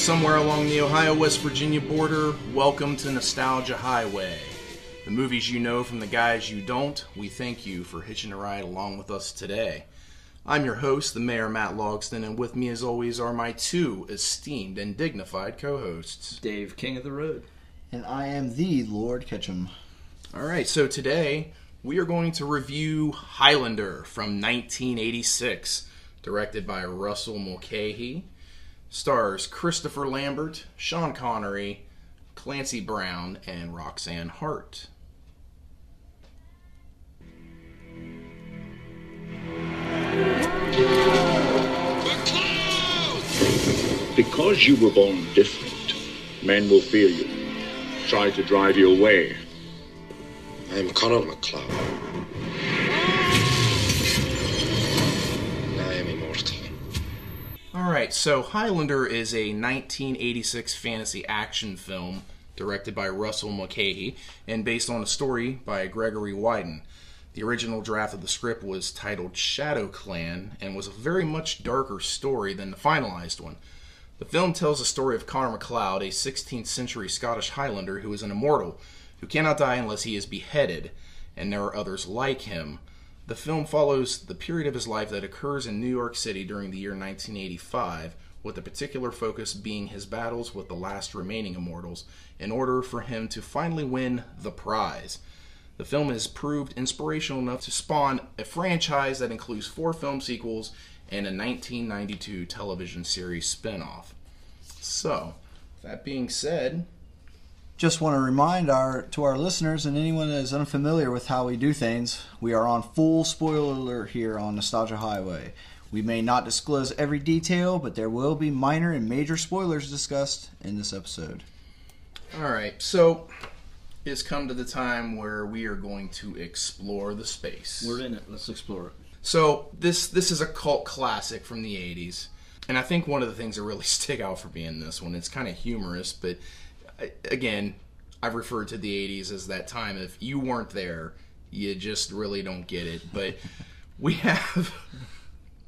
somewhere along the Ohio West Virginia border, welcome to Nostalgia Highway. The movies you know from the guys you don't, we thank you for hitching a ride along with us today. I'm your host, the Mayor Matt Logston, and with me as always are my two esteemed and dignified co hosts. Dave, King of the Road. And I am the Lord Ketchum. All right, so today we are going to review Highlander from 1986, directed by Russell Mulcahy. Stars Christopher Lambert, Sean Connery, Clancy Brown, and Roxanne Hart. Because you were born different, men will fear you, try to drive you away. I am Connor MacLeod. All right, so Highlander is a 1986 fantasy action film directed by Russell Mulcahy and based on a story by Gregory Widen. The original draft of the script was titled Shadow Clan and was a very much darker story than the finalized one. The film tells the story of Connor MacLeod, a 16th century Scottish Highlander who is an immortal, who cannot die unless he is beheaded, and there are others like him. The film follows the period of his life that occurs in New York City during the year 1985, with a particular focus being his battles with the last remaining immortals, in order for him to finally win the prize. The film has proved inspirational enough to spawn a franchise that includes four film sequels and a 1992 television series spin-off. So, that being said, Just want to remind our to our listeners and anyone that is unfamiliar with how we do things, we are on full spoiler alert here on Nostalgia Highway. We may not disclose every detail, but there will be minor and major spoilers discussed in this episode. All right, so it's come to the time where we are going to explore the space. We're in it. Let's explore it. So this this is a cult classic from the '80s, and I think one of the things that really stick out for me in this one, it's kind of humorous, but again, I've referred to the '80s as that time. If you weren't there, you just really don't get it. But we have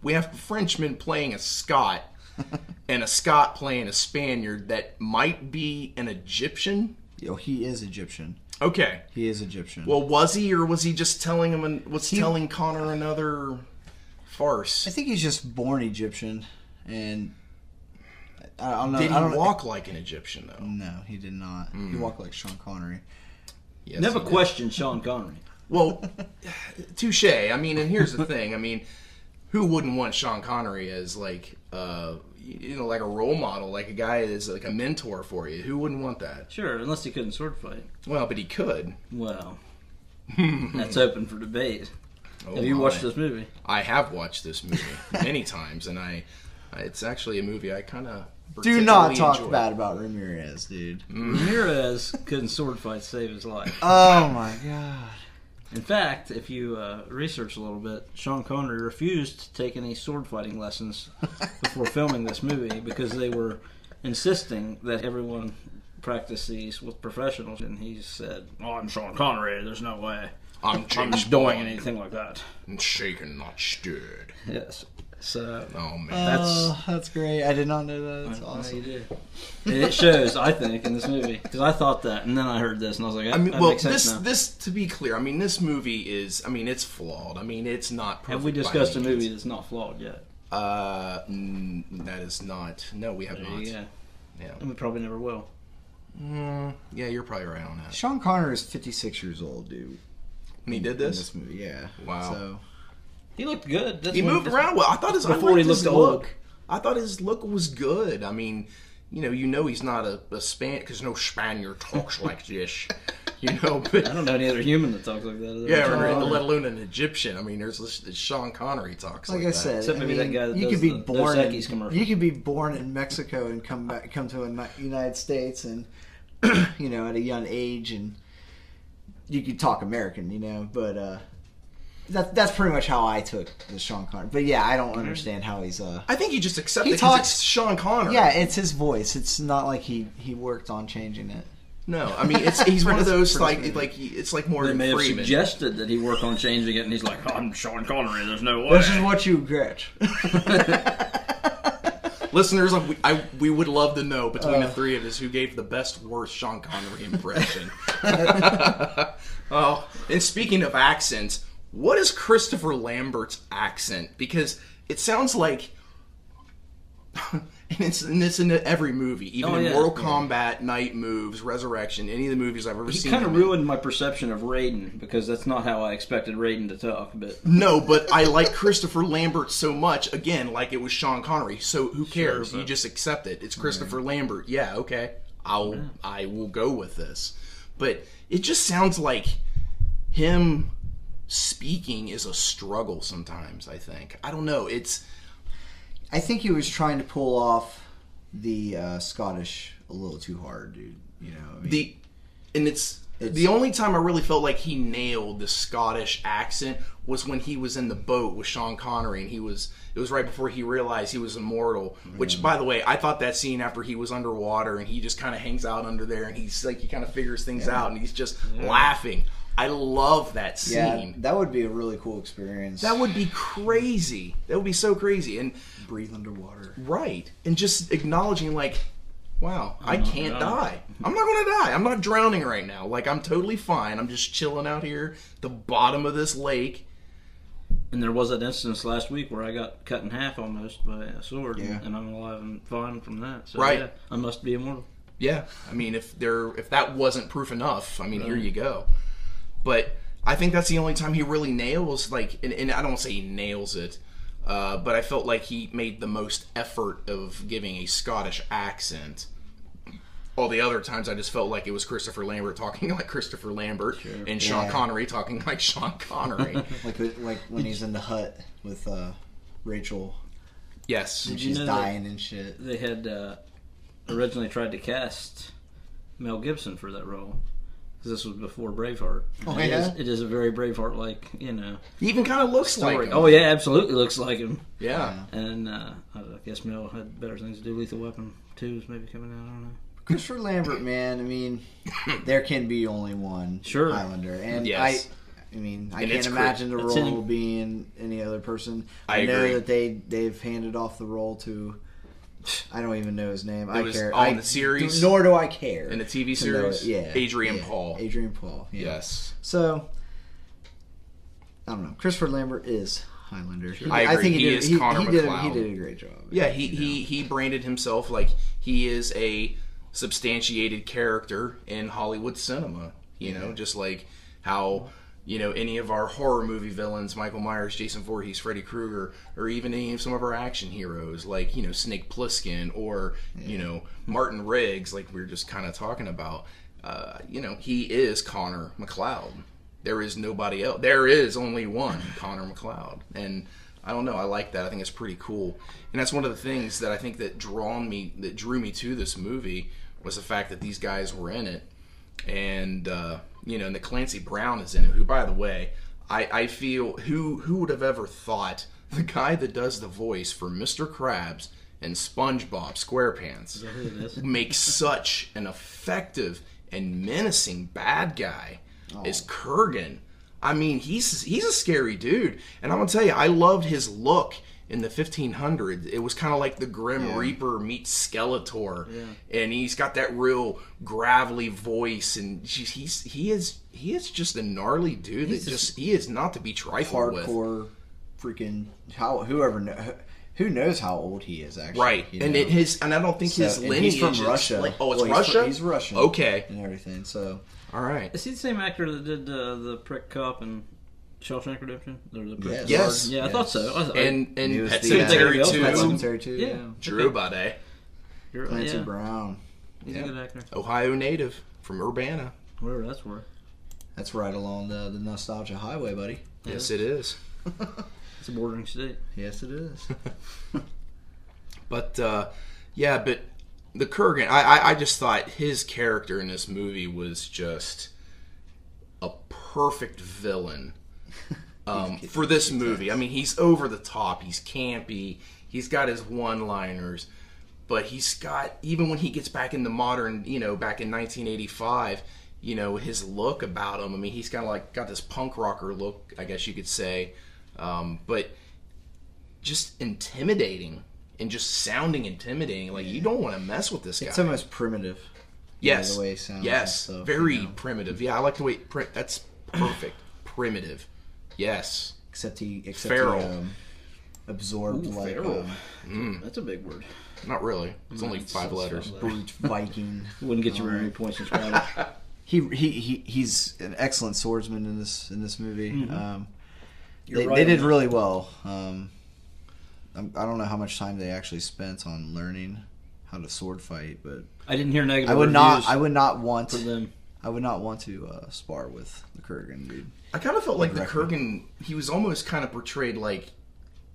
we have a Frenchman playing a Scot. and a Scot playing a Spaniard that might be an Egyptian. Yo, he is Egyptian. Okay, He is Egyptian. well, was he, or was he just telling him? An, was He- telling Connor another farce? I think he's just born Egyptian, and I I don't know. Did he I don't, walk like an Egyptian though? No, he did not. He walked like Sean Connery. Yes, Never he did. questioned Sean Connery. Well, touche. I mean, and here's the thing. I mean, who wouldn't want Sean Connery as like, uh, you know, like a role model, like a guy that's like a mentor for you? Who wouldn't want that? Sure, unless he couldn't sword fight. Well, but he could. Well, that's open for debate. Oh, Have you my. watched this movie? I have watched this movie many times, and I, it's actually a movie I kind of Do not talk bad about Ramirez, dude. Ramirez couldn't sword fight to save his life. Oh my god. In fact, if you uh, research a little bit, Sean Connery refused to take any sword fighting lessons before filming this movie because they were insisting that everyone practice these with professionals. And he said, "Oh, I'm Sean Connery. There's no way I'm I'm James doing anything like that." And shaken, not stirred. Yes. So Oh man, That's- oh, that's great. I did not know that. That's Yeah, awesome. you did. It shows, I think, in this movie because I thought that, and then I heard this, and I was like, I mean, that well, makes sense this now. this to be clear, I mean, this movie is, I mean, it's flawed. I mean, it's not. Perfect Have we by discussed a movie means. that's not flawed yet? Uh, mm, that is not. No, we have There not. you go. Yeah, And we probably never will. Mm, yeah, you're probably right on that. Sean Connery is 56 years old, dude. When he did In this, this movie, yeah. Wow. So He looked good. That's he when- moved that's- around well. I thought his I Before he liked his looked look. I thought his look was good. I mean, you know, you know, he's not a, a Span because no Spaniard talks like this. You know, but I don't know any other human that talks like that. yeah, Sean or, let alone an Egyptian. I mean, there's this, Sean Connery talks like, like I that. said, Except I maybe mean, that guy that you could be the born in, you could be born in Mexico and come back come to the United States and you know at a young age and you could talk American, you know, but uh, that that's pretty much how I took the Sean Connery. But yeah, I don't understand how he's uh. I think you just accept He it 'cause talks- it's Sean Connery. Yeah, it's his voice. It's not like he he worked on changing it. No, I mean it's he's one of those like movie. like he- it's like They Morgan may have Freeman. suggested that he work on changing it, and he's like, "I'm Sean Connery. There's no way." This is what you get. Listeners, we, I, we would love to know between Uh. the three of us who gave the best worst Sean Connery impression. oh, and speaking of accents, what is Christopher Lambert's accent? Because it sounds like. And it's, and it's in every movie, even Oh, in yeah. Mortal Kombat, Knight Moves, Resurrection, any of the movies I've ever He seen. kind of him in. ruined my perception of Raiden because that's not how I expected Raiden to talk. But No, but I like Christopher Lambert so much. Again, like it was Sean Connery. So who cares? you but- just accept it. It's Christopher Lambert. Yeah, okay. I'll I will go with this. But it just sounds like him speaking is a struggle sometimes, I think. I don't know. It's I think he was trying to pull off the uh, Scottish a little too hard, dude. You know, I mean, the and it's, It's- the only time I really felt like he nailed the Scottish accent was when he was in the boat with Sean Connery and he was it was right before he realized he was immortal which by the way I thought that scene after he was underwater and he just kind of hangs out under there and he's like he kind of figures things out and he's just laughing I love that scene. yeah, that would be a really cool experience. that would be crazy. That would be so crazy. And breathe underwater. right. And just acknowledging like wow i not can't die. i'm not gonna die. I'm not drowning right now. Like i'm totally fine. I'm just chilling out here the bottom of this lake. And there was that instance last week where I got cut in half almost by a sword, Yeah. and I'm alive and fine from that. So Right. yeah, I must be immortal. yeah. I mean if there if that wasn't proof enough i mean here you go but i think that's the only time he really nails like and, and i don't want to say he nails it uh, but i felt like he made the most effort of giving a scottish accent all the other times I just felt like it was Christopher Lambert talking like Christopher Lambert and Sean Yeah. Connery talking like Sean Connery. Like like when he's in the hut with uh, Rachel yes. and you she's know that- dying and shit. They had uh, originally tried to cast Mel Gibson for that role because this was before Braveheart. Oh, It is- yeah? it is a very Braveheart like you know He even kind of looks like him. Oh yeah, absolutely looks like him. yeah. And uh, I guess Mel had better things to do. Lethal Weapon two is maybe coming out. I don't know. Christopher Lambert, man. I mean, there can be only one Sure. Highlander, and Yes. I, I mean, I And can't imagine the role in- being any other person. I I, know that they they've handed off the role to. I don't even know his name. I was care. on I, the series? nor do I care. In the TV know series? yeah, Adrian yeah. Paul. Adrian Paul. Yeah. Yes. So, I don't know. Christopher Lambert is Highlander. He- I agree. think he, He did. is he, Connor he did. He did a great job. Yeah, he, he he branded himself like he is a substantiated character in Hollywood cinema. You know, just like how you know any of our horror movie villains, Michael Myers, Jason Voorhees, Freddy Krueger, or even any of some of our action heroes, like you know Snake Plissken or you know Martin Riggs, like we were just kind of talking about. Uh, you know, he is Connor MacLeod. There is nobody else. There is only one Connor MacLeod, and I don't know. I like that. I think it's pretty cool, and that's one of the things that I think that drawn me, that drew me to this movie, was the fact that these guys were in it, and uh, you know, and that Clancy Brown is in it. Who, by the way, I, I feel who who would have ever thought the guy that does the voice for Mr. Krabs and SpongeBob SquarePants is? makes such an effective and menacing bad guy as Kurgan. I mean, he's he's a scary dude, and I'm gonna tell you, I loved his look in the 1500s. It was kind of like the Grim Reaper meets Skeletor, and he's got that real gravelly voice, and he's he's- he is he is just a gnarly dude He's a- just he is not to be trifled with. hardcore freaking how whoever who knows how old he is actually Right, you and it, his and I don't think So- his lineage he's from is Russia. like- oh, it's Well, Russia. he's Russian. Okay, and everything. So all right. Is he the same actor that did uh, the prick cop and Shawshank Redemption? Or the prick Yes. Yes. Yeah, I thought so. I, I, And and he was Pet the, Sematary too. Pet Pet Sematary too. Yeah. Yeah, Drew Bade, you're, Clancy yeah, Brown. he's Yeah. a good actor. Ohio native from Urbana. Whatever that's worth. That's right along the, the nostalgia highway, buddy. Yes, it is. It's a bordering state. Yes, it is. But uh, yeah, but the Kurgan, I, I I just thought his character in this movie was just a perfect villain um, for this movie. I mean, he's over the top. He's campy. He's got his one-liners, but he's got even when he gets back in the modern, you know, back in 1985, you know, his look about him. I mean, he's kind of like got this punk rocker look, I guess you could say, um, but just intimidating and just sounding intimidating. Like you don't want to mess with this guy. It's almost primitive. you know, Yes. the way he sounds. yes. stuff, Very you know. primitive. Yeah, I like the way. Pri- that's perfect. primitive. Yes. Except he, except Feral. he um, absorbed like feral. um, That's a big word. Not really. It's only It's- five letters. brute Viking. Wouldn't get you very many points in Scrabble. He, he he he's an excellent swordsman in this in this movie. Mm-hmm. Um, they, right they on did that. really well. Um, I'm- I don't know how much time they actually spent on learning how to sword fight, but I didn't hear negative I would not. I would not want. for them. I would not want to uh, spar with the Kurgan dude. I kind of felt like the Reckon. Kurgan. He was almost kind of portrayed like,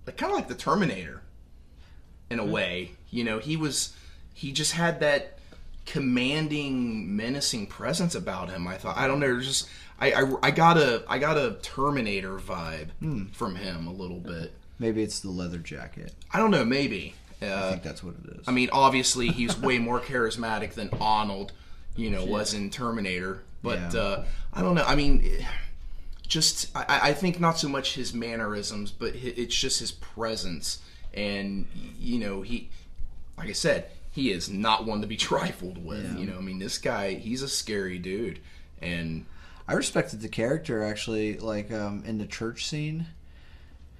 like kind of like the Terminator, in a way. You know, he was. He just had that commanding, menacing presence about him. I thought. I don't know. Just. I, I, I got a I got a Terminator vibe from him a little bit. Maybe it's the leather jacket. I don't know. Maybe. I Uh, think that's what it is. I mean, obviously, he's way more charismatic than Arnold, you know, was in Terminator. But Yeah. uh, I don't know. I mean, eh, just I, I think not so much his mannerisms, but it's just his presence, and you know, he, like I said, he is not one to be trifled with. Yeah. You know, I mean, this guy, he's a scary dude, and I respected the character actually, like um, in the church scene.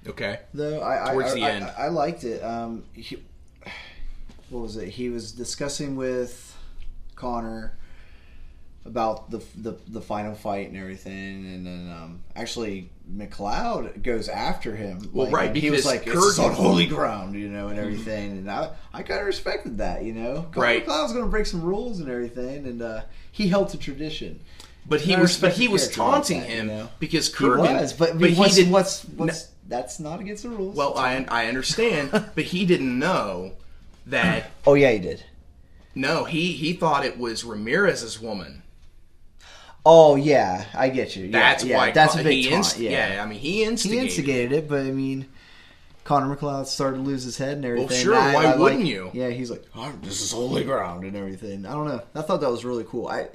okay, Though I, Towards I, the I, end. I, I liked it. Um, he, what was it? He was discussing with Connor about the the, the final fight and everything, and then um, actually MacLeod goes after him. Well, Like, right, he was because like, "It's on holy ground," you know, and everything. And I, I kind of respected that, you know. Right. MacLeod's going to break some rules and everything, and uh, he held to tradition. but he was but he was character like taunting that, him you know? because He was, but, but he what's, did what's what's that's not against the rules. Well, I I understand, but he didn't know that. oh yeah, he did. No, he he thought it was Ramirez's woman. Oh yeah, I get you. Yeah, That's yeah, why that's a big he inst- yeah. yeah. I mean, he instigated. he instigated it, but I mean, Connor MacLeod started to lose his head and everything. Well, sure, I- why I wouldn't you? Yeah, he's like, oh, "This is holy ground" and everything. I don't know. I thought that was really cool. I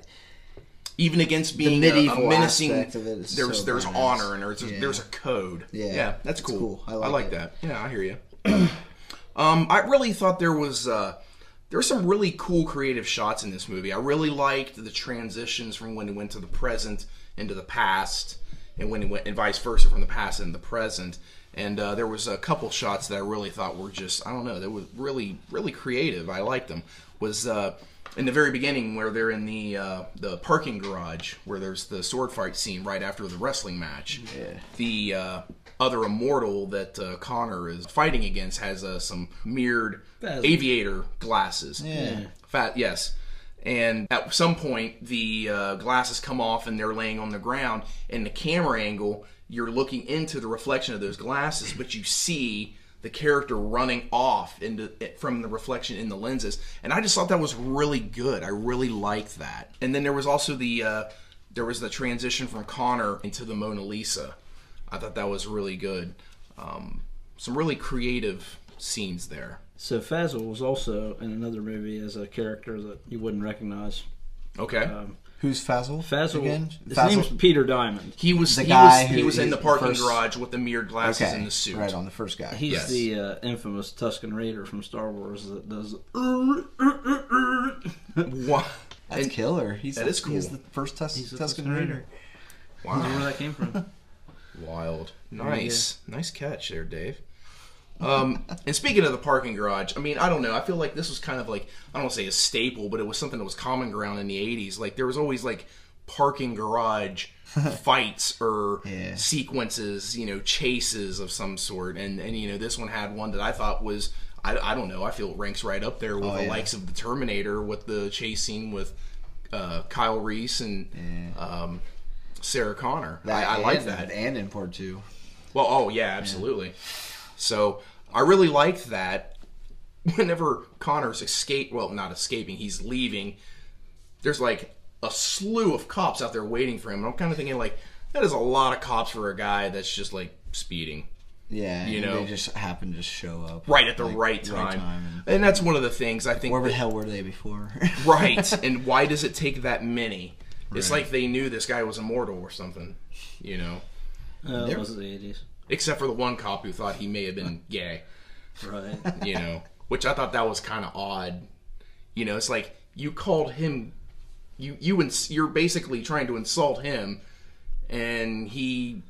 even against being a, a medieval menacing. of it is there's so there's badass. honor and there's a, Yeah. there's a code. Yeah, that's cool. cool. I I like like it. that. Yeah, I hear you. um, I really thought there was uh, there were some really cool creative shots in this movie. I really liked the transitions from when it went to the present into the past, and when it went and vice versa from the past into the present. And uh, there was a couple shots that I really thought were just I don't know they were really really creative. I liked them. Was uh, in the very beginning where they're in the uh, the parking garage where there's the sword fight scene right after the wrestling match. Yeah. The uh, other immortal that uh, Connor is fighting against has uh, some mirrored Phasma. aviator glasses. Yeah. Fat yes. And at some point, the uh, glasses come off and they're laying on the ground. And the camera angle, you're looking into the reflection of those glasses, but you see the character running off into from the reflection in the lenses. And I just thought that was really good. I really liked that. And then there was also the uh, there was the transition from Connor into the Mona Lisa. I thought that was really good. Um, some really creative scenes there. So Fasil was also in another movie as a character that you wouldn't recognize. Okay. Who's Fasil? Fasil, again? his Fasil? name's Peter Diamond. He was The he guy was he who was in is the the parking first- garage with the mirrored glasses okay, and the suit. right on the first guy. He's Yes. the uh, infamous Tusken Raider from Star Wars that does. What? That's And- killer. He's that is He's cool. the first Tus- He's the Tuscan Tusken Raider. Raider. I don't know where that came from. Wild. Nice. Nice catch there, Dave. Um, and speaking of the parking garage, I mean, I don't know. I feel like this was kind of like I don't want to say a staple, but it was something that was common ground in the '80s. Like there was always like parking garage fights or Yeah. sequences, you know, chases of some sort. And and you know, this one had one that I thought was I, I don't know. I feel it ranks right up there with Oh, the yeah. likes of the Terminator with the chase scene with uh, Kyle Reese and um, Sarah Connor. I, I like that. And in part two. Well, oh yeah, absolutely. So I really liked that. Whenever Connor's escape, well, not escaping, he's leaving. There's like a slew of cops out there waiting for him. And I'm kind of thinking like, that is a lot of cops for a guy that's just like speeding Yeah, You know. they just happen to show up right at the like, right time, and- and that's one of the things I think. where the that- hell were they before? right, and why does it take that many? It's Right. like they knew this guy was immortal or something, you know. Uh, There- it was the eighties, Except for the one cop who thought he may have been gay. right? you know, which I thought that was kind of odd. You know, it's like you called him, you you ins- you're basically trying to insult him, and he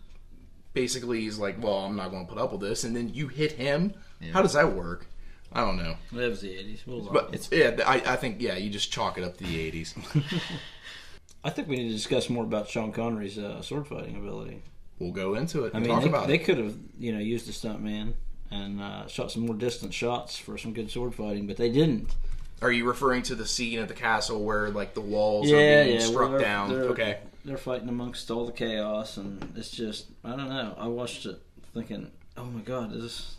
basically is like, "Well, I'm not going to put up with this," and then you hit him. How does that work? I don't know, It was the eighties. but yeah, I, I think yeah, you just chalk it up to the '80s. I think we need to discuss more about Sean Connery's uh, sword fighting ability. We'll go into it I and mean, talk they, they could have you know used a stuntman and uh, shot some more distant shots for some good sword fighting, but they didn't. Are you referring to the scene at the castle where like the walls Yeah, are being yeah, struck well, they're- down? they're- Okay, They're fighting amongst all the chaos, and it's just I don't know. I watched it thinking, oh my god, is this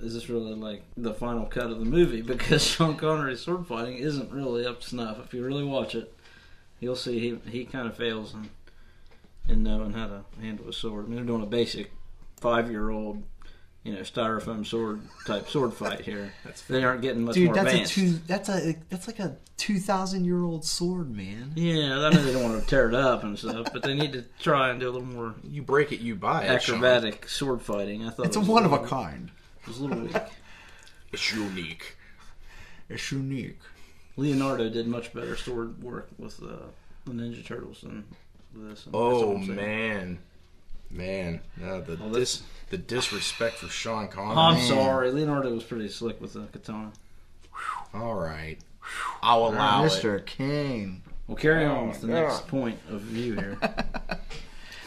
is this really like the final cut of the movie? Because Sean Connery's sword fighting isn't really up to snuff. If you really watch it, you'll see he he kind of fails in in knowing how to handle a sword. I mean, they're doing a basic five year old. You know, styrofoam sword type sword fight here. they aren't getting much Dude, more that's advanced. a two. That's a that's like a two thousand year old sword, man. Yeah, I know they don't want to tear it up and stuff, but they need to try and do a little more you break it, you buy it. Sean. acrobatic sword fighting. I thought It's it a was one of a little- kind. It was a little weak. It's unique. It's unique. Leonardo did much better sword work with uh, the Ninja Turtles than this. and Oh all I'm saying. man, man, no, the Well, dis, the disrespect for Sean Connery. I'm Man. sorry, Leonardo was pretty slick with the katana. All right, I'll allow it. Mr. King. Well, carry on with the oh, God. next point of view here.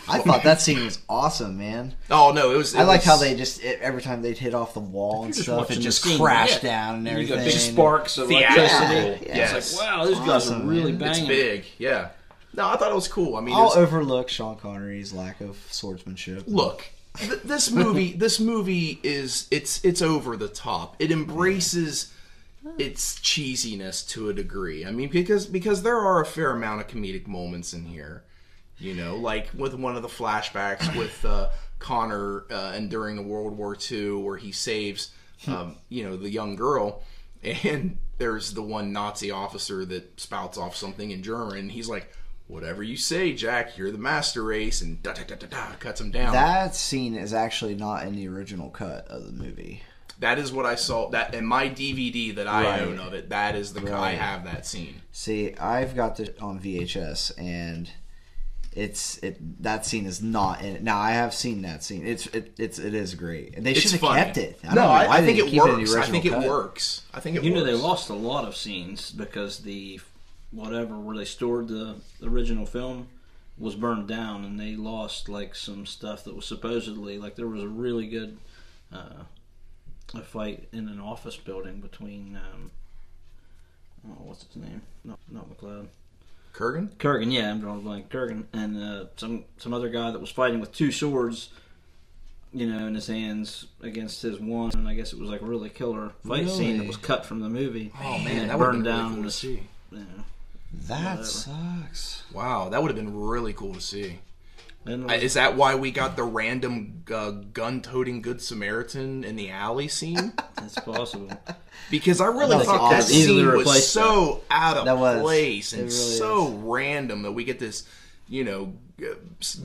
I thought that scene was awesome, man. Oh no, it was. It I like was- how they just it, every time they'd hit off the wall and stuff, it just scene, crashed yeah. down and You everything. got big sparks of electricity. Yeah, yes. It's like, wow, these guys are really man. It's big, yeah. No, I thought it was cool. I mean, I'll was- overlook Sean Connery's lack of swordsmanship. look, th- this movie, this movie is it's it's over the top. It embraces its cheesiness to a degree. I mean, because because there are a fair amount of comedic moments in here. You know, like with one of the flashbacks with uh, Connor uh, and during the World War II, where he saves, um, you know, the young girl, and there's the one Nazi officer that spouts off something in German, he's like, "Whatever you say, Jack, you're the master race," and da da da da da, cuts him down. That scene is actually not in the original cut of the movie. That is what I saw. That in my DVD that I Right. own of it, that is the I have that scene. See, I've got it on VHS, and it's it. That scene is not in it. Now I have seen that scene. It's it, it's it is great. And they should have kept it. I don't no, know I, I think didn't it keep in the works. I original think it cut. works. I think it You works. know, they lost a lot of scenes because the whatever where they stored the original film was burned down, and they lost like some stuff that was supposedly like there was a really good uh, a fight in an office building between um, oh, what's his name? Not not MacLeod. Kurgan. Kurgan, yeah, I'm drawing a blank. Kurgan and uh, some some other guy that was fighting with two swords, you know, in his hands against his one. And I guess it was like a really killer fight scene that was cut from the movie. Oh man, that burned down. really cool to see. yeah. That Whatever. sucks. Wow, that would have been really cool to see. Is that why we got the random uh, gun-toting good Samaritan in the alley scene? it's possible. Because I really That thought that scene was so out of That was. place and really so random that we get this, you know,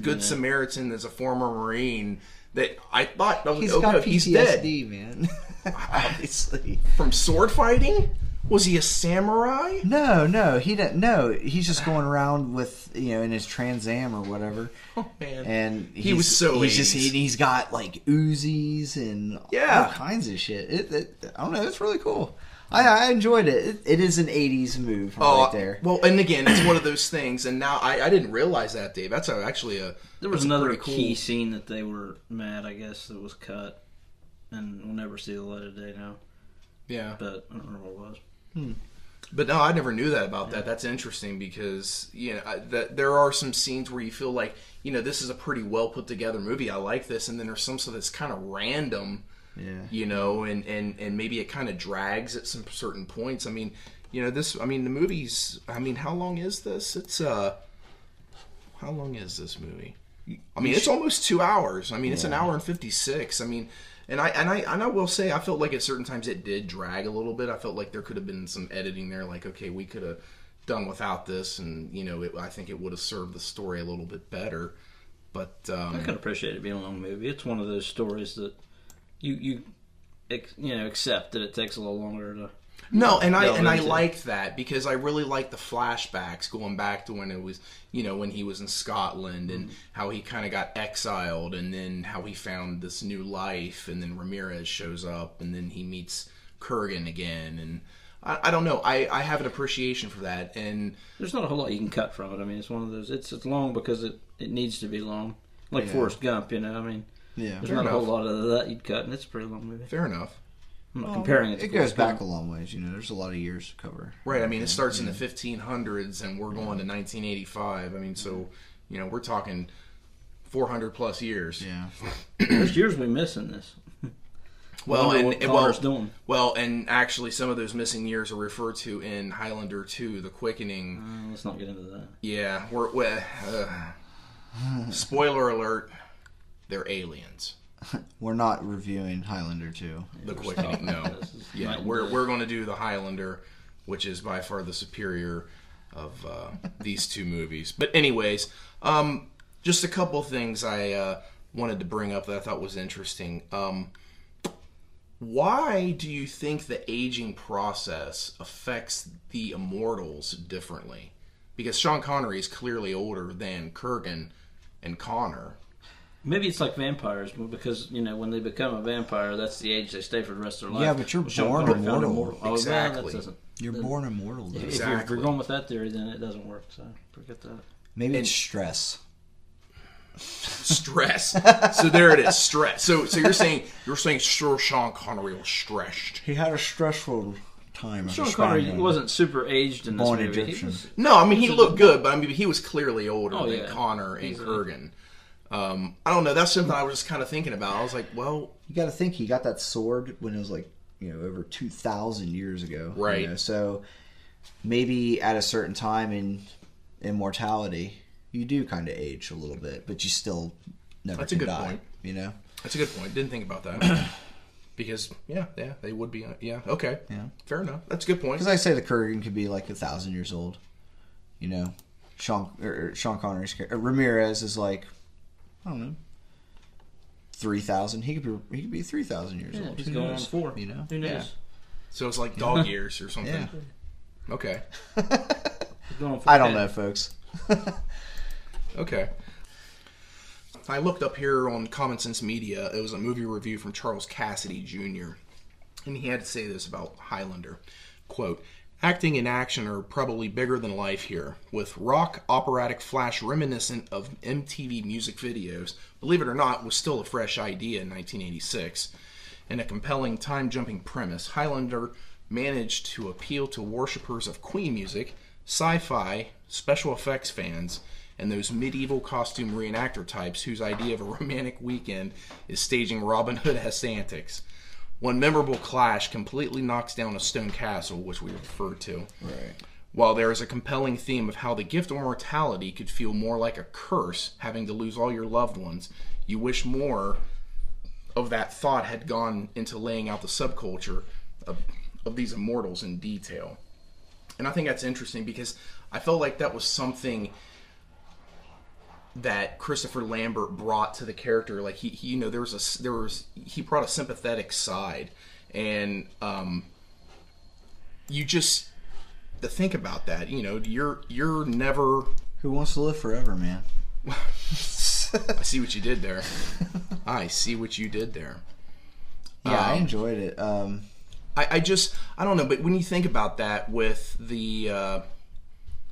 good Samaritan as a former Marine that I thought oh, He's okay, got he's dead PTSD, man. Obviously. from sword fighting. Was he a samurai? No, no, he didn't. No, he's just going around with you know in his Trans Am or whatever, Oh man, and He was so he's just 80s. he, he's got like Uzis and Yeah. all kinds of shit. It, it, I don't know, it's really cool. I, I enjoyed it. it. It is an '80s move Oh, right there. Well, and again, it's one of those things. And now I, I didn't realize that, Dave. That's a, actually a There was another cool- key scene that they were mad, I guess, that was cut, and we'll never see the light of day now. Yeah, But I don't remember what it was. But no, I never knew that about that. That's interesting because you know I- that there are some scenes where you feel like you know this is a pretty well put together movie. I like this, and then there's some stuff that's kind of random. Yeah. you know, and and and maybe it kind of drags at some certain points. I mean, you know, this. I mean, the movie's. I mean, how long is this? It's uh, how long is this movie? I mean, it's almost two hours. I mean, it's an hour and fifty six. I mean, and I and I and I will say, I felt like at certain times it did drag a little bit. I felt like there could have been some editing there. Like, okay, we could have done without this, and you know, it, I think it would have served the story a little bit better. But um, I can appreciate it being a long movie. It's one of those stories that you you you know accept that it takes a little longer to. No, and I delve and I liked that because I really liked the flashbacks going back to when it was you know when he was in Scotland and mm-hmm. how he kind of got exiled and then how he found this new life and then Ramirez shows up and then he meets Kurgan again and I, I don't know I I have an appreciation for that and There's not a whole lot you can cut from it. I mean, it's one of those. It's it's long because it it needs to be long, like Forrest Gump. You know, I mean, Yeah. there's Fair not a whole lot of that you'd cut, and it's a pretty long movie. fair enough I'm not comparing it. To It goes back Gump. a long ways. You know, there's a lot of years to cover. right I mean it starts in the 1500s and we're going to 1985 I mean so you know we're talking 400 plus years Yeah. There's years we miss in this. well and what and- well, doing. Well, and actually, some of those missing years are referred to in Highlander 2, The Quickening. Uh, let's not get into that. Yeah, we're, we uh, spoiler alert, they're aliens. We're not reviewing Highlander 2. The Quickening, no. Yeah, we're, we're going to do The Highlander, which is by far the superior of uh, these two movies. But, anyways, um, just a couple things I uh, wanted to bring up that I thought was interesting. Um, why do you think the aging process affects the immortals differently? Because Sean Connery is clearly older than Kurgan and Connor. Maybe it's like vampires because you know when they become a vampire, that's the age they stay for the rest of their life. Yeah, but you're Sean born Connery found immortal. Oh, well, Exactly. that doesn't- You're then- born immortal, though. If, you're, if you're going with that theory, then it doesn't work. So forget that. Maybe And- it's stress. Stress. so there it is. Stress. So so you're saying you're saying sure Sean Connery was stressed. He had a stressful time. Sean Connery wasn't super aged in this Born movie. Egyptian. was- No, I mean he looked good, but I mean he was clearly older Oh, than yeah. Connor and Easily. Kurgan. Um, I don't know. That's something I was just kind of thinking about. I was like, well, You got to think he got that sword when it was like you know over two thousand years ago. you Right. know, So maybe at a certain time in immortality, you do kind of age a little bit, but you still never That's a good die. point. You know. that's a good point. Didn't think about that. because yeah, yeah, they would be. uh, Yeah, okay, Yeah. fair enough. That's a good point. Because I say the Kurgan could be like a thousand years old. You know, Sean or, Sean Connery's Ramirez is like I don't know three thousand. He could be he could be three thousand years Yeah, old. he's Who going on four. You know, Who knows? Yeah. So it's like dog years or something. Yeah. Okay. He's going on four I don't know, folks. Okay. I looked up here on Common Sense Media. It was a movie review from Charles Cassady Jr. And he had to say this about Highlander. Quote, Acting and action are probably bigger than life here, with rock operatic flash reminiscent of MTV music videos. Believe it or not, was still a fresh idea in 1986. And a compelling time jumping premise, Highlander managed to appeal to worshippers of Queen music, sci fi, special effects fans, and those medieval costume reenactor types whose idea of a romantic weekend is staging Robin Hood esque antics. One memorable clash completely knocks down a stone castle, which we referred to. Right. While there is a compelling theme of how the gift of mortality could feel more like a curse, having to lose all your loved ones, you wish more of that thought had gone into laying out the subculture of, of these immortals in detail. And I think that's interesting because I felt like that was something that Christopher Lambert brought to the character. Like he, he you know, there was a there was he brought a sympathetic side, and um, you just to think about that. You know, you're you're never. Who wants to live forever, man? I see what you did there. I see what you did there. Yeah, I Um, enjoyed it. Um, I, I just I don't know, but when you think about that with the uh,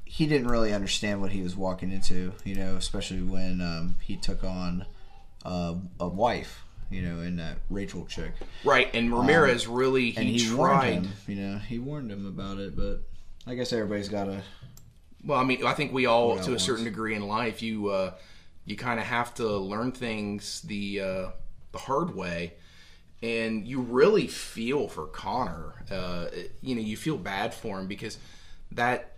he didn't really understand what he was walking into, you know, especially when um, he took on uh, a wife, you know, and that Rachel chick. right and Ramirez really And he, he, tried. him, you know, he warned him about it, but I guess everybody's got to. Well, I mean, I think we all, to a else? certain degree in life, you uh, you kind of have to learn things the uh, the hard way, and you really feel for Connor. Uh, you know, you feel bad for him because that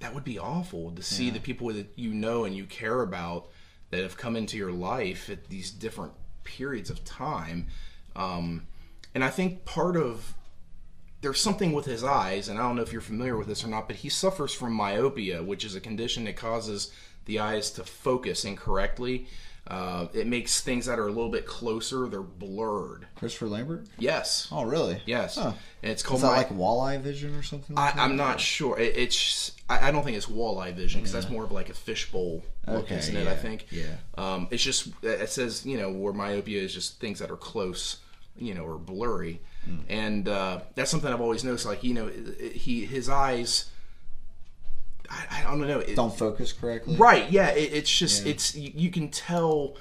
that would be awful to see the people that you know and you care about that have come into your life at these different periods of time. Um, and I think part of there's something with his eyes, and I don't know if you're familiar with this or not, but he suffers from myopia, which is a condition that causes the eyes to focus incorrectly. Uh, it makes things that are a little bit closer, they're blurred. Christopher Lambert? Yes. Oh, really? Yes. Huh. And it's called Is that my- like walleye vision or something? Like I, that? I'm not sure. It, it's I, I don't think it's walleye vision because that's more of like a fishbowl look, Okay, isn't it? I think. yeah. Um, it's just it says you know where myopia is just things that are close, you know, or blurry, Hmm. and uh, that's something I've always noticed. Like you know, he his eyes. I, I don't know. It, Don't focus correctly. Right. Yeah. It, it's just Yeah. it's you, you can tell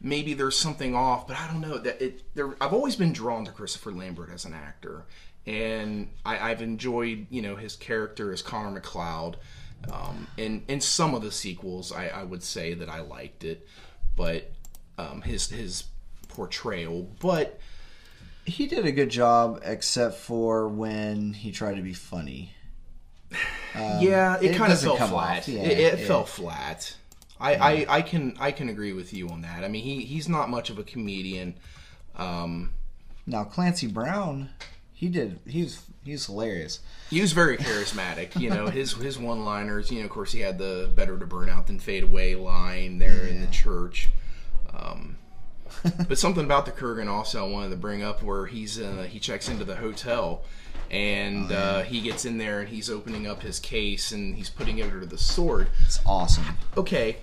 maybe there's something off, but I don't know that it. There, I've always been drawn to Christopher Lambert as an actor, and I, I've enjoyed you know his character as Connor MacLeod. Um, in in some of the sequels, I, I would say that I liked it, but um, his his portrayal. But He did a good job, except for when he tried to be funny. yeah, it, it kind of fell flat. yeah, it it yeah. fell flat. I, I, I can I can agree with you on that. I mean, he he's not much of a comedian. Um, Now Clancy Brown, he did. He was he was hilarious. he was very charismatic. You know, his his one liners. You know, of course, he had the "better to burn out than fade away" line there in the church. Um, but something about the Kurgan also I wanted to bring up where he's uh, he checks into the hotel and uh, he gets in there and he's opening up his case and he's putting it under the sword. It's awesome. Okay,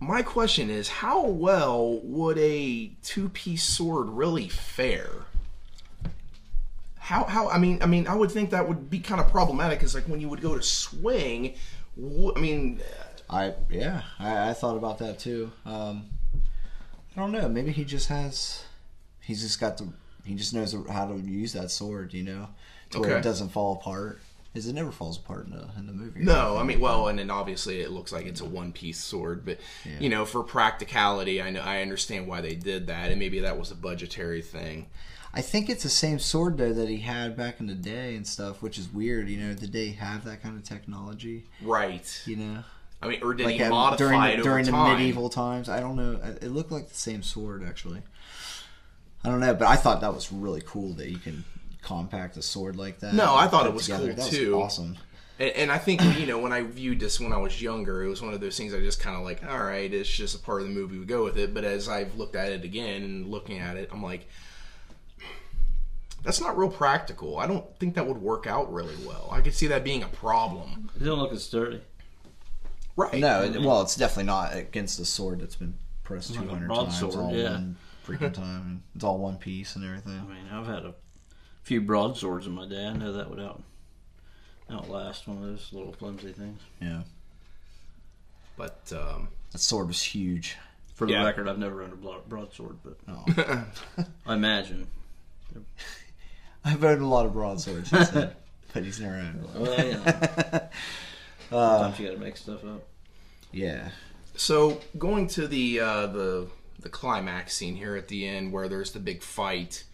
my question is how well would a two-piece sword really fare? How how I mean I mean I would think that would be kind of problematic because like when you would go to swing, wh- I mean I yeah, I, I thought about that too. Um, I don't know. Maybe he just has. He's just got the. He just knows how to use that sword. You know, to where it doesn't fall apart. Because it never falls apart in the in the movie. no I mean well and then obviously it looks like it's a one-piece sword but you know for practicality I know I understand why they did that and maybe that was a budgetary thing. I think it's the same sword though that he had back in the day and stuff, which is weird. You know, did they have that kind of technology? Right. You know, I mean or did like he modify during it the, over during the medieval times. I don't know. Uh, it looked like the same sword actually. I don't know, but I thought that was really cool that you can compact a sword like that. No, I thought it was together. cool, That too. awesome. And, and I think you know when I viewed this when I was younger, it was one of those things I just kind of like, all right, it's just a part of the movie. We go with it. But as I've looked at it again and looking at it, I'm like, that's not real practical. I don't think that would work out really well. I could see that being a problem. It don't look as sturdy. Right? No, it- well, it's definitely not against a sword that's been pressed 200 broadsword, times all yeah. one freaking time. It's all one piece and everything. I mean, I've had a few broadswords in my day. I know that would out outlast one of those little flimsy things. Yeah, But um, that sword was huge. For the Yeah. record, I've never owned a broadsword, but Oh. I imagine. I've owned a lot of broadswords, he said, but he's never owned one. Well, you know, sometimes you got to make stuff up. Yeah, So going to the uh, the the climax scene here at the end, where there's the big fight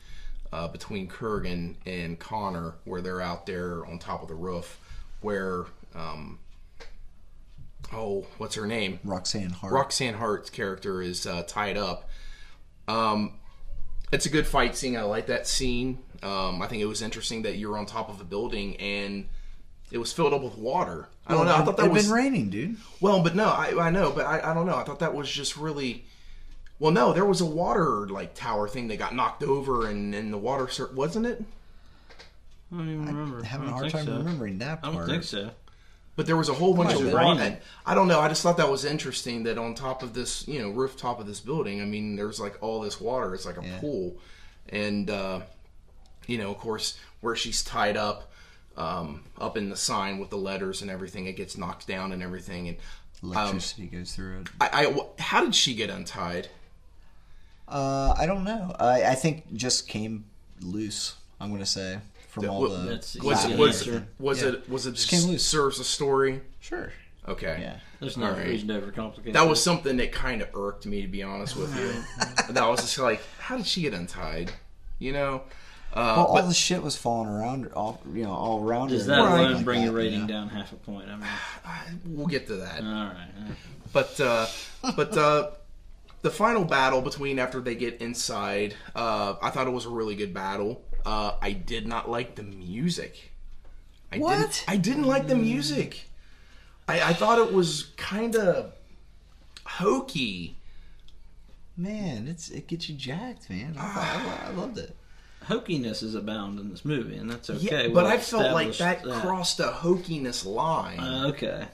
uh, between Kurgan and Connor, where they're out there on top of the roof, where um, oh, what's her name? Roxanne Hart. Roxanne Hart's character is uh, tied up. Um, it's a good fight scene. I like that scene. Um, I think it was interesting that you're on top of a building and it was filled up with water. I don't know. I thought that was been raining, dude. well, but no, I, I know, but I, I don't know. I thought that was just really. Well, no, there was a water like tower thing that got knocked over, and and the water cir- wasn't it? I don't even remember. Having I a don't hard time so. remembering that I don't think so. But there was a whole bunch of have water. I don't know. I just thought that was interesting that on top of this, you know, rooftop of this building, I mean, there's like all this water. It's like a Yeah. pool, and uh, you know, of course, where she's tied up, um, up in the sign with the letters and everything, it gets knocked down and everything. And um, Electricity goes through it. I, I, how did she get untied? Uh, I don't know. I, I think just came loose. I'm gonna say from all What- the That's Was easy it was answer. was Yeah. it was it Just just came loose. serves a story? sure. Okay. Yeah. There's no All right. reason to overcomplicate. That was something that kind of irked me, to be honest with you. that was just like, how did she get untied? You know. Uh, Well, all but the shit was falling around, her, all you know, all around. Does that alone like bring that, your rating you know? down half a point? I mean, we'll get to that. all right. But uh, but uh, the final battle between after they get inside, uh, I thought it was a really good battle. Uh, I did not like the music. I What? Didn't, I didn't like the music. I, I thought it was kind of hokey. Man, it's it gets you jacked, man. I, thought- I, I loved it. Hokiness is abound in this movie, and that's okay. Yeah, We'll but I felt like establish that crossed a hokiness line. Uh, okay,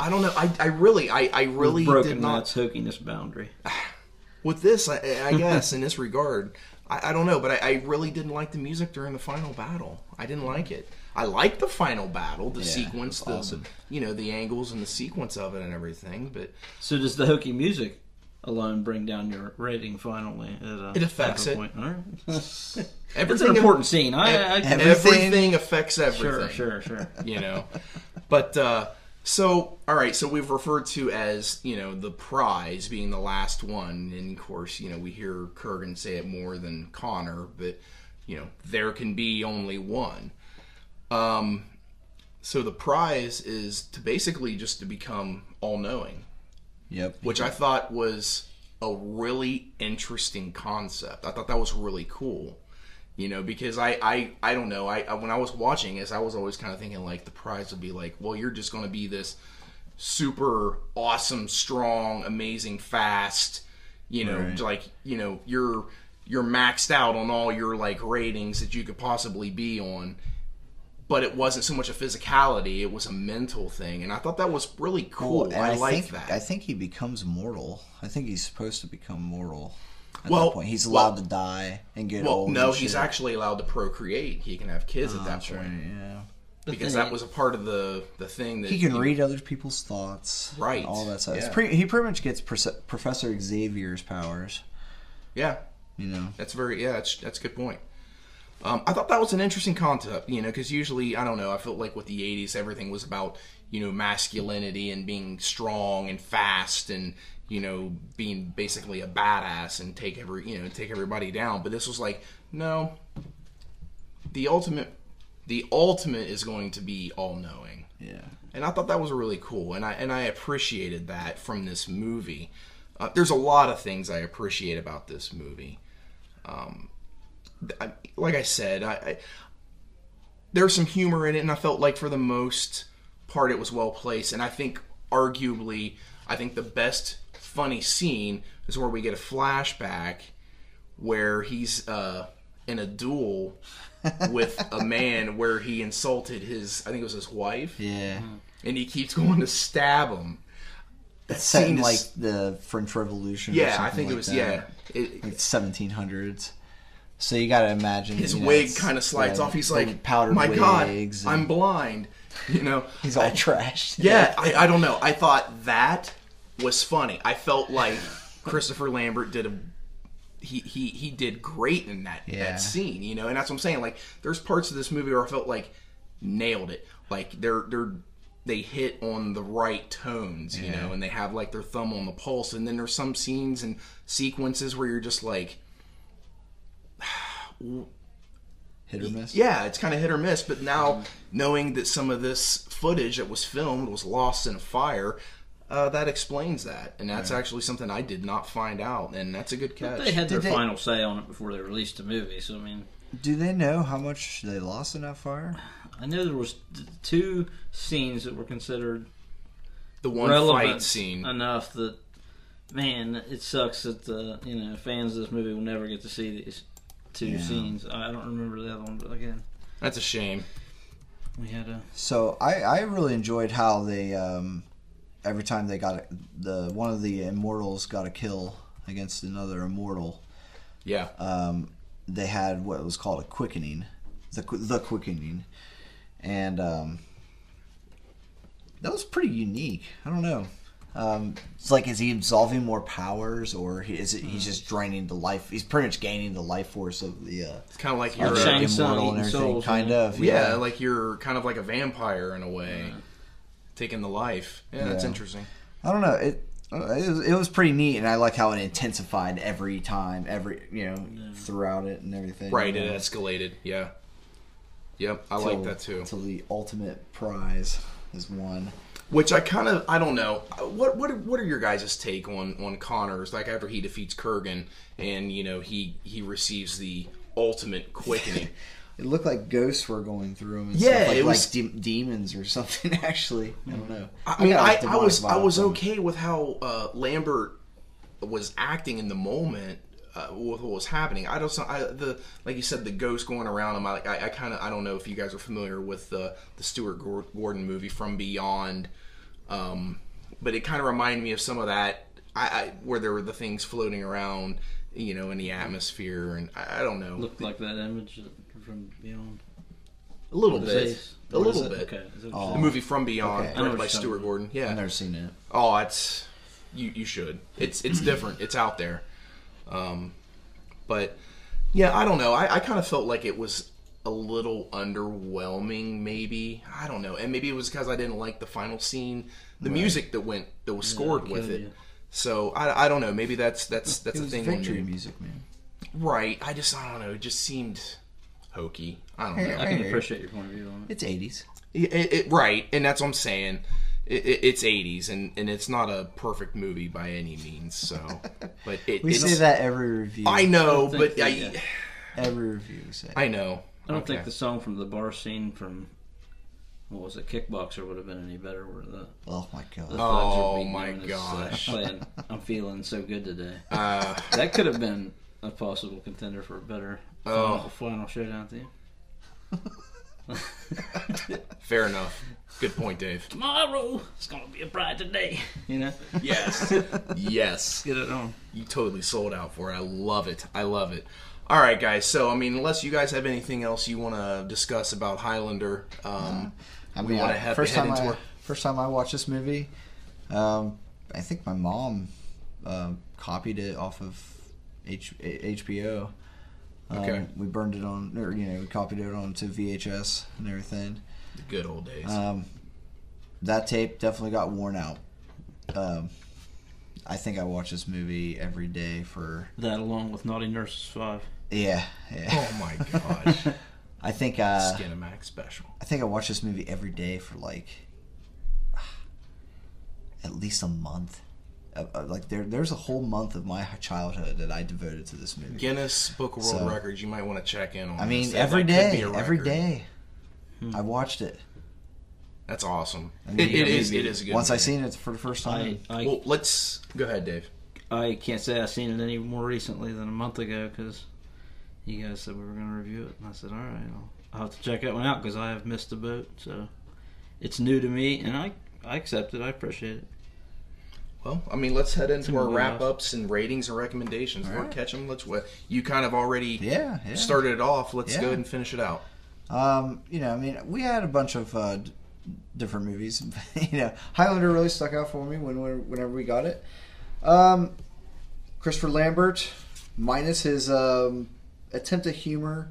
I don't know. I, I really, I, I really broken did not. that's hokiness boundary. with this, I, I guess in this regard, I, I don't know, but I, I really didn't like the music during the final battle. I didn't like it. I liked the final battle, the Yeah, sequence, the awesome. you know the angles and the sequence of it and everything. But So does the hokey music alone bring down your rating finally? At a, It affects it. Point? Right. It's everything an important scene. I, I, everything, Everything- affects everything. sure, sure, sure. you know. But uh, so all right, so we've referred to as you know the prize being the last one, and of course you know we hear Kurgan say it more than Connor, but you know there can be only one. Um, so the prize is to basically just to become all knowing, Yep. which I thought was a really interesting concept. I thought that was really cool. You know, because I, I, I don't know. I, I when I was watching this, I was always kind of thinking like the prize would be like, well, you're just going to be this super awesome, strong, amazing, fast. You know, Right. like you know, you're you're maxed out on all your like ratings that you could possibly be on. But it wasn't so much a physicality; it was a mental thing, and I thought that was really cool. and I, like think, that. I think he becomes mortal. I think he's supposed to become mortal. At Well, that point, he's allowed well- to die and get well, old. no, and he's actually allowed to procreate. He can have kids at Oh, that that's point. right, yeah. because thing- that was a part of the the thing that He can read other people's thoughts, Right, All that stuff. It's yeah. pretty, he pretty much gets Proce- Professor Xavier's powers. Yeah, You know, that's very yeah. That's that's a good point. Um, I thought that was an interesting concept, you know, because usually I don't know. I felt like with the '80s, everything was about you know masculinity and being strong and fast and you know being basically a badass and take every you know take everybody down. But this was like no, the ultimate the ultimate is going to be all knowing. yeah. and I thought that was really cool, and I and I appreciated that from this movie. Uh, there's a lot of things I appreciate about this movie. Um, I, like I said, I, I there's some humor in it, and I felt like for the most part it was well placed. And I think, arguably, I think the best funny scene is where we get a flashback where he's uh, in a duel with a man where he insulted his, I think it was his wife Yeah. and he keeps going to stab him. That It's set in scene like is- the French Revolution. or yeah, I something think it was that. yeah. It, like 1700s. So you got to imagine his you know, wig kind of slides yeah, off. He's like, powdered "My God, wigs I'm blind." You know, He's all I- trashed. Yeah, I, I don't know. I thought that was funny. I felt like Christopher Lambert did a he he he did great in that Yeah. that scene, you know. And that's what I'm saying. Like, there's parts of this movie where I felt like nailed it. Like they're they're they hit on the right tones, you know, and they have like their thumb on the pulse. And then there's some scenes and sequences where you're just like, hit or miss. yeah, it's kind of hit or miss. But now knowing that some of this footage that was filmed was lost in a fire, uh, that explains that, and that's actually something I did not find out, and that's a good catch. They had their they- final say on it before they released the movie. So I mean, Do they know how much they lost in that fire? I know there was two scenes that were considered the one relevant fight scene. enough that man, it sucks that the you know fans of this movie will never get to see these two Yeah. scenes. I don't remember the other one, but again, That's a shame. we had a So I, I really enjoyed how they um, every time they got a, the one of the immortals got a kill against another immortal, Yeah, um, they had what was called a quickening, the the quickening, and um, that was pretty unique. I don't know. Um, it's like is he absolving more powers, or he, is it he's just draining the life? He's pretty much gaining the life force of the uh, it's kind of like you're the Shang a, Tsung immortal and eating everything. souls, kind yeah. of, yeah, yeah. like you're kind of like a vampire in a way, taking the life. Yeah, that's interesting. I don't know. It it was, it was pretty neat, and I like how it intensified every time, every you know, throughout it and everything. Right, you it know, escalated. Yeah, yep, I till- like that too. Till the ultimate prize is won. Which I kind of I don't know. What what what are your guys' take on on Connor's? Like after he defeats Kurgan and you know he he receives the ultimate quickening. It looked like ghosts were going through him. And Yeah, stuff, like, it was- like de- demons or something. Actually, I don't know. I mean, got, I, I was I was okay with how uh, Lambert was acting in the moment uh, with what was happening. I don't I, the like you said the ghost going around him. I I, I kind of I don't know if you guys are familiar with the the Stuart Gordon movie From Beyond, um, but it kind of reminded me of some of that. I, I where there were the things floating around, you know, in the atmosphere, and I, I don't know Looked like that image from Beyond. a little What bit, is a What is little bit. Okay. is that what Oh. The movie From Beyond, Okay. I know directed what by you're Stuart about. Gordon. Yeah, I've never seen it. Oh, it's you. You should. It's it's different. It's out there. Um, but yeah, I don't know. I, I kind of felt like it was a little underwhelming. Maybe I don't know, and maybe it was because I didn't like the final scene, the music that went that was scored with killed it. you. So I, I don't know. Maybe that's that's that's It a was thing. on victory me. music, man. right? I just I don't know. It just seemed hokey. I don't know. I I can hear appreciate your point of view on it. It's eighties. It, it, right, and that's what I'm saying. It, it, it's 80s, and, and it's not a perfect movie by any means. So, but it, We it's, say that every review. I know, I but that, I, yeah. Every review we say. I know. I don't Okay. think the song from the bar scene from what was it, Kickboxer would have been any better. Where the, oh my god. Oh my him and uh, gosh. playing, I'm feeling so good today. Uh, That could have been a possible contender for a better Oh. final, final showdown theme. fair enough. Good point, Dave. Tomorrow it's gonna be a bright day. You know, Yes, yes. get it on. You totally sold out for it. I love it. I love it. All right, guys. So, I mean, unless you guys have anything else you want to discuss about Highlander, um, I we want I- to head, first head time into I, our. first time I watched this movie, um, I think my mom um, copied it off of H- HBO. Um, Okay. We burned it on, or you know, we copied it onto VHS and everything. The good old days. Um, that tape definitely got worn out. Um, I think I watch this movie every day for That along with Naughty Nurses Five. yeah, yeah. oh my gosh. I think uh, Skinamax special. I think I watch this movie every day for like at least a month. Uh, uh, like there, there's a whole month of my childhood that I devoted to this movie. Guinness Book of World So- Records. You might want to check in on. I mean, That- every that could be day, a every record. day, I watched it. That's awesome. mean, it, it yeah, is. maybe It is a good. Once I movie. seen it for the first I time, I, Well, let's go ahead, Dave. I can't say I've seen it any more recently than a month ago because you guys said we were going to review it, and I said, all right, I'll, I'll have to check that one out because I have missed the boat. So it's new to me, and I I accept it. I appreciate it. Well, I mean, let's head into our wrap ups and ratings and recommendations. All We'll right. catch them. Let's. what You kind of already yeah, yeah. started it off. Let's Yeah. go ahead and finish it out. Um, you know, I mean, we had a bunch of uh, d- different movies. you know, Highlander really stuck out for me when whenever we got it. Um, Christopher Lambert, minus his um, attempt at humor,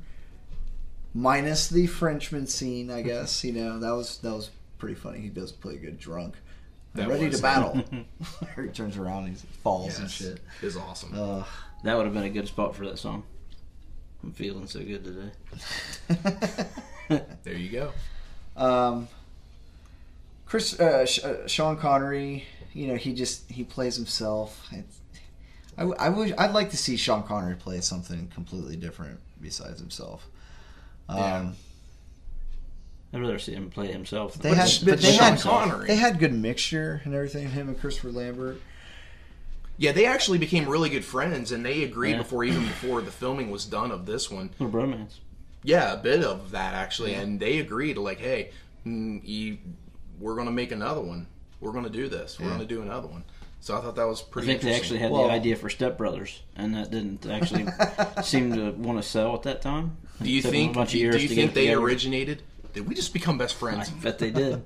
minus the Frenchman scene, I guess. you know, that was that was pretty funny. He does play good drunk. I'm That ready was- to battle. he turns around, and he falls and shit. is awesome. Uh, That would have been a good spot for that song. I'm feeling so good today. there you go. Um, Chris, uh, Sh- uh, Sean Connery, you know, he just he plays himself. It's, I, w- I wish I'd like to see Sean Connery play something completely different besides himself. Um, Yeah. I'd rather see him play himself. They had, But but they Sean had Connery. They had good mixture and everything. Him and Christopher Lambert. Yeah, they actually became really good friends, and they agreed Yeah. before even before the filming was done of this one. Little bromance. Yeah, a bit of that actually, and they agreed like, hey, mm, you, we're going to make another one. We're going to do this. We're Yeah. going to do another one. So I thought that was pretty. I think they actually had Well- the idea for Step Brothers, and that didn't actually seem to want to sell at that time. Do you think? a bunch of Do you, years do you think they together. originated? Did we just become best I friends? bet they did.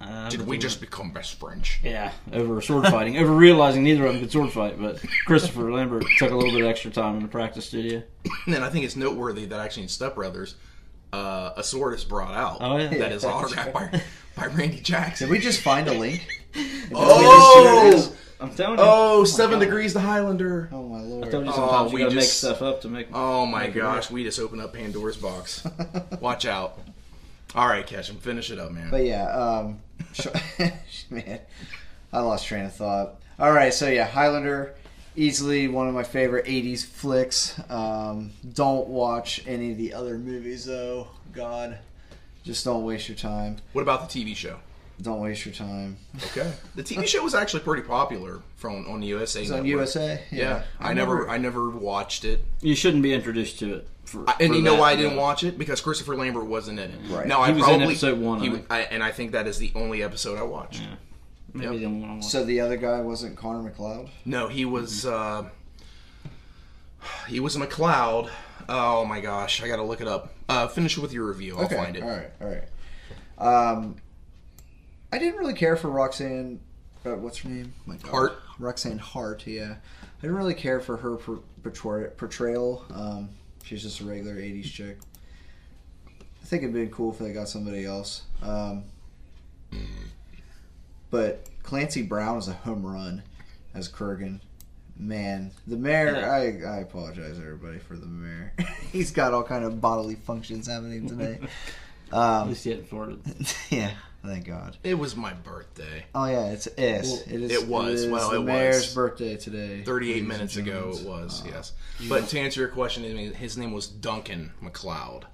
Uh, Did we just become best friends? Yeah, over sword fighting, over realizing neither of them could sword fight. But Christopher Lambert took a little bit of extra time in the practice studio. And then I think it's noteworthy that actually in Step Brothers, uh, a sword is brought out Oh, yeah. that is autographed by by Randy Jackson. Did we just find a link? Oh, I'm telling you. oh, seven degrees to Highlander. Oh my I lord! told you Oh, we you gotta make just- stuff up to make. Oh my make gosh, we just opened up Pandora's box. Watch out. All right, Ketchum, finish it up, man. But yeah, um, man, I lost train of thought. All right, so yeah, Highlander, easily one of my favorite '80s flicks. Um, don't watch any of the other movies though. God, just don't waste your time. what about the TV show? Don't waste your time. Okay, the TV show was actually pretty popular from on the USA. It's on Network. USA. Yeah, I, never, I never watched it, You shouldn't be introduced to it. For, I, and for you know that, why I didn't though. watch it because Christopher Lambert wasn't in it. Right. No, I He was in probably episode one, he I w- I, and I think that is the only episode I watched. Yeah. Maybe Yep. they don't want to. So the other guy wasn't Connor MacLeod. No, he was. Uh, he was MacLeod. Oh my gosh, I gotta look it up. Uh, finish with your review. I'll find it. All right, all right. Um, I didn't really care for Roxanne. Uh, what's her name? My God. Hart. Roxanne Hart. Yeah, I didn't really care for her per- portray- portrayal. Um, she's just a regular '80s chick. I think it'd been cool if they got somebody else. Um, but Clancy Brown is a home run as Kurgan. Man, the mayor. Yeah. I, I apologize everybody for the mayor. He's got all kind of bodily functions happening today. At Um, least he hadn't yeah, thank God. It was my birthday. Oh yeah, it's is. Well, it is. it was. is Well, the it was. mayor's birthday today. 38 minutes ago it was, Uh, yes. But to answer your question, his name was Duncan MacLeod.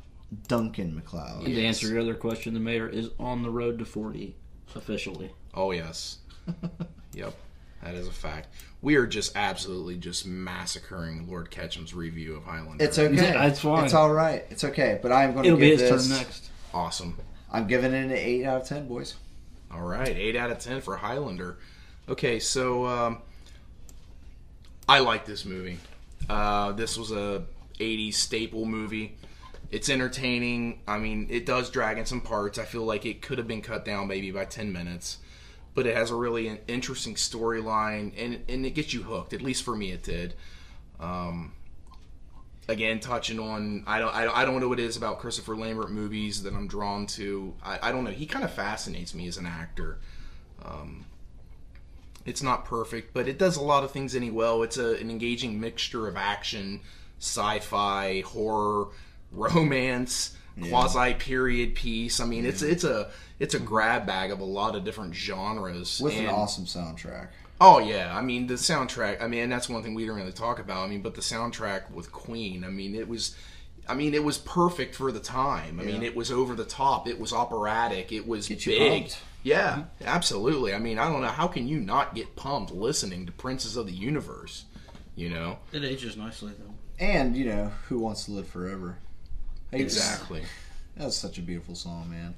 Duncan MacLeod. And to answer your other question, the mayor is on the road to 40 officially. Oh, yes. yep, that is a fact. We are just absolutely just massacring Lord Ketchum's review of Highlander. It's okay. Yeah, it's fine. It's all right. It's okay. But I'm going to It'll be give his this. turn next. awesome. I'm giving it an eight out of ten, boys. All right, 8 out of 10 for Highlander. Okay, so um, I like this movie. Uh, this was a 80s staple movie. It's entertaining. I mean, it does drag in some parts. I feel like it could have been cut down maybe by 10 minutes. But it has a really interesting storyline, and, and it gets you hooked. At least for me, it did. Um, again, touching on I don't, I don't I don't know what it is about Christopher Lambert movies that I'm drawn to. I, I don't know. He kind of fascinates me as an actor. Um, it's not perfect, but it does a lot of things any well. It's a, an engaging mixture of action, sci-fi, horror, romance, quasi period piece. I mean, it's it's a it's a grab bag of a lot of different genres With an awesome soundtrack. Oh yeah, I mean the soundtrack. I mean, and that's one thing we didn't really talk about. I mean, but the soundtrack with Queen. I mean, it was, I mean, it was perfect for the time. I mean, it was over the top. It was operatic. It was Get big. pumped. Yeah, mm-hmm. absolutely. I mean, I don't know how can you not get pumped listening to Princes of the Universe. You know It ages nicely, though. And you know, who wants to live forever? Hey, exactly. That's such a beautiful song, man.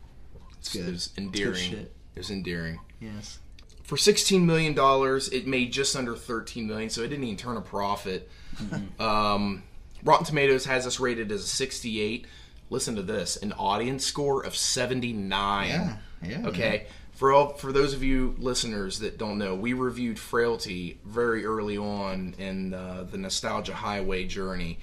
It's It good. was endearing. shit. It was endearing. Yes. For 16 million dollars it made just under 13 million so it didn't even turn a profit um, rotten tomatoes has us rated as a 68 listen to this an audience score of 79 Yeah. Yeah. okay for all for those of you listeners that don't know we reviewed frailty very early on in uh, the nostalgia highway journey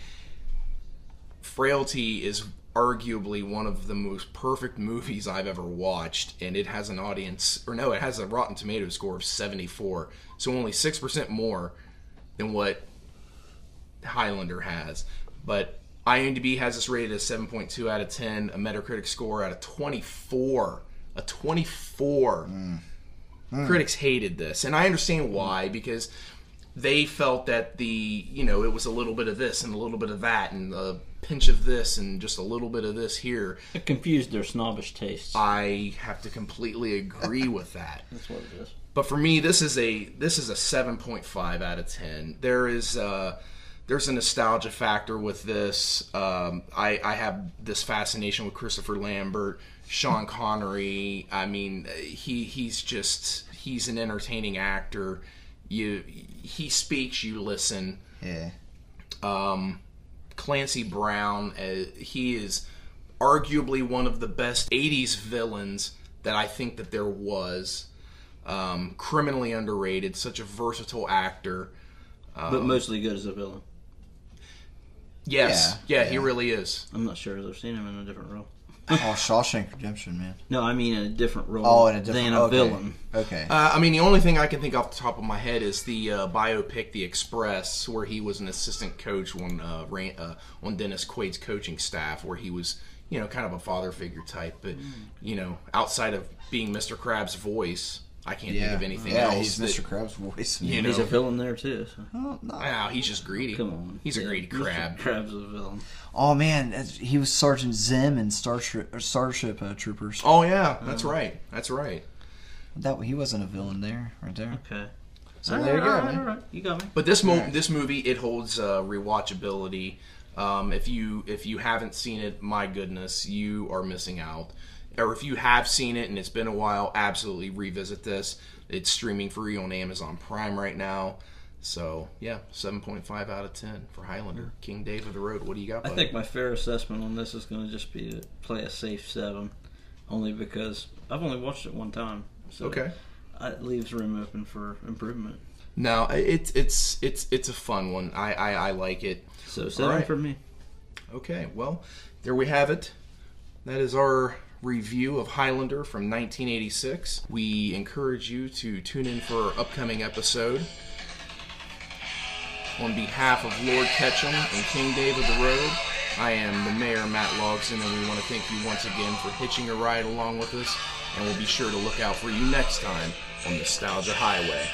Frailty is arguably one of the most perfect movies I've ever watched, and it has an audience, or no, it has a Rotten Tomato score of 74, so only 6% more than what Highlander has. But IMDb has this rated as 7.2 out of 10, a Metacritic score out of 24. A 24. Hmm. Critics hated this, and I understand why, because they felt that the you know it was a little bit of this and a little bit of that and a pinch of this and just a little bit of this here It confused their snobbish tastes. i have to completely agree with that That's what it is. but for me this is a this is a 7.5 out of 10 there is uh there's a nostalgia factor with this um, I, I have this fascination with christopher lambert sean connery i mean he he's just he's an entertaining actor you he speaks you listen Yeah. um, Clancy Brown. Uh, he is arguably one of the best '80s villains that I think that there was. Um, criminally underrated, such a versatile actor. but mostly good as a villain. Yes, yeah, Yeah, he really is. I'm not sure I've seen him in a different role. Oh, Shawshank Redemption, man. No, I mean in a different role Oh, in a different than a okay. villain. Okay. Uh, I mean, the only thing I can think off the top of my head is the uh, biopic "The Express," where he was an assistant coach on uh, Ran- uh, on Dennis Quaid's coaching staff, where he was you know, kind of a father figure type. But Mm. you know, outside of being Mr. Krabs' voice, I can't Yeah, think of anything yeah, else. he's that- Mr. Krabs' voice. You know, He's a villain there too. So. Oh, no. wow, he's just greedy. Come on, he's a Yeah, greedy Mr. crab. Crab's a villain. Oh, man, he was Sergeant Zim in Starship, Starship uh, Troopers. Oh yeah, that's right. That's right. That he wasn't a villain there, right there. Okay. So there you go, all right, man. all right. You got me. But this mo- Alright. this movie it holds uh, rewatchability. Um, if you if you haven't seen it, my goodness, you are missing out. Or if you have seen it and it's been a while, absolutely revisit this. It's streaming free on Amazon Prime right now. So yeah, seven point five out of ten for Highlander, King Dave of the Road. What do you got? I think my fair assessment on this is going to just be to play a safe seven, only because I've only watched it one time. So okay. it leaves room open for improvement. No, it's it's it's it's a fun one. I I, I like it. So seven right. for me. Okay, well, there we have it. That is our review of Highlander from 1986. We encourage you to tune in for our upcoming episode. On behalf of Lord Ketchum and King Dave of the Road, I am the Mayor, Matt Logson, and we want to thank you once again for hitching a ride along with us, and we'll be sure to look out for you next time on Nostalgia Highway.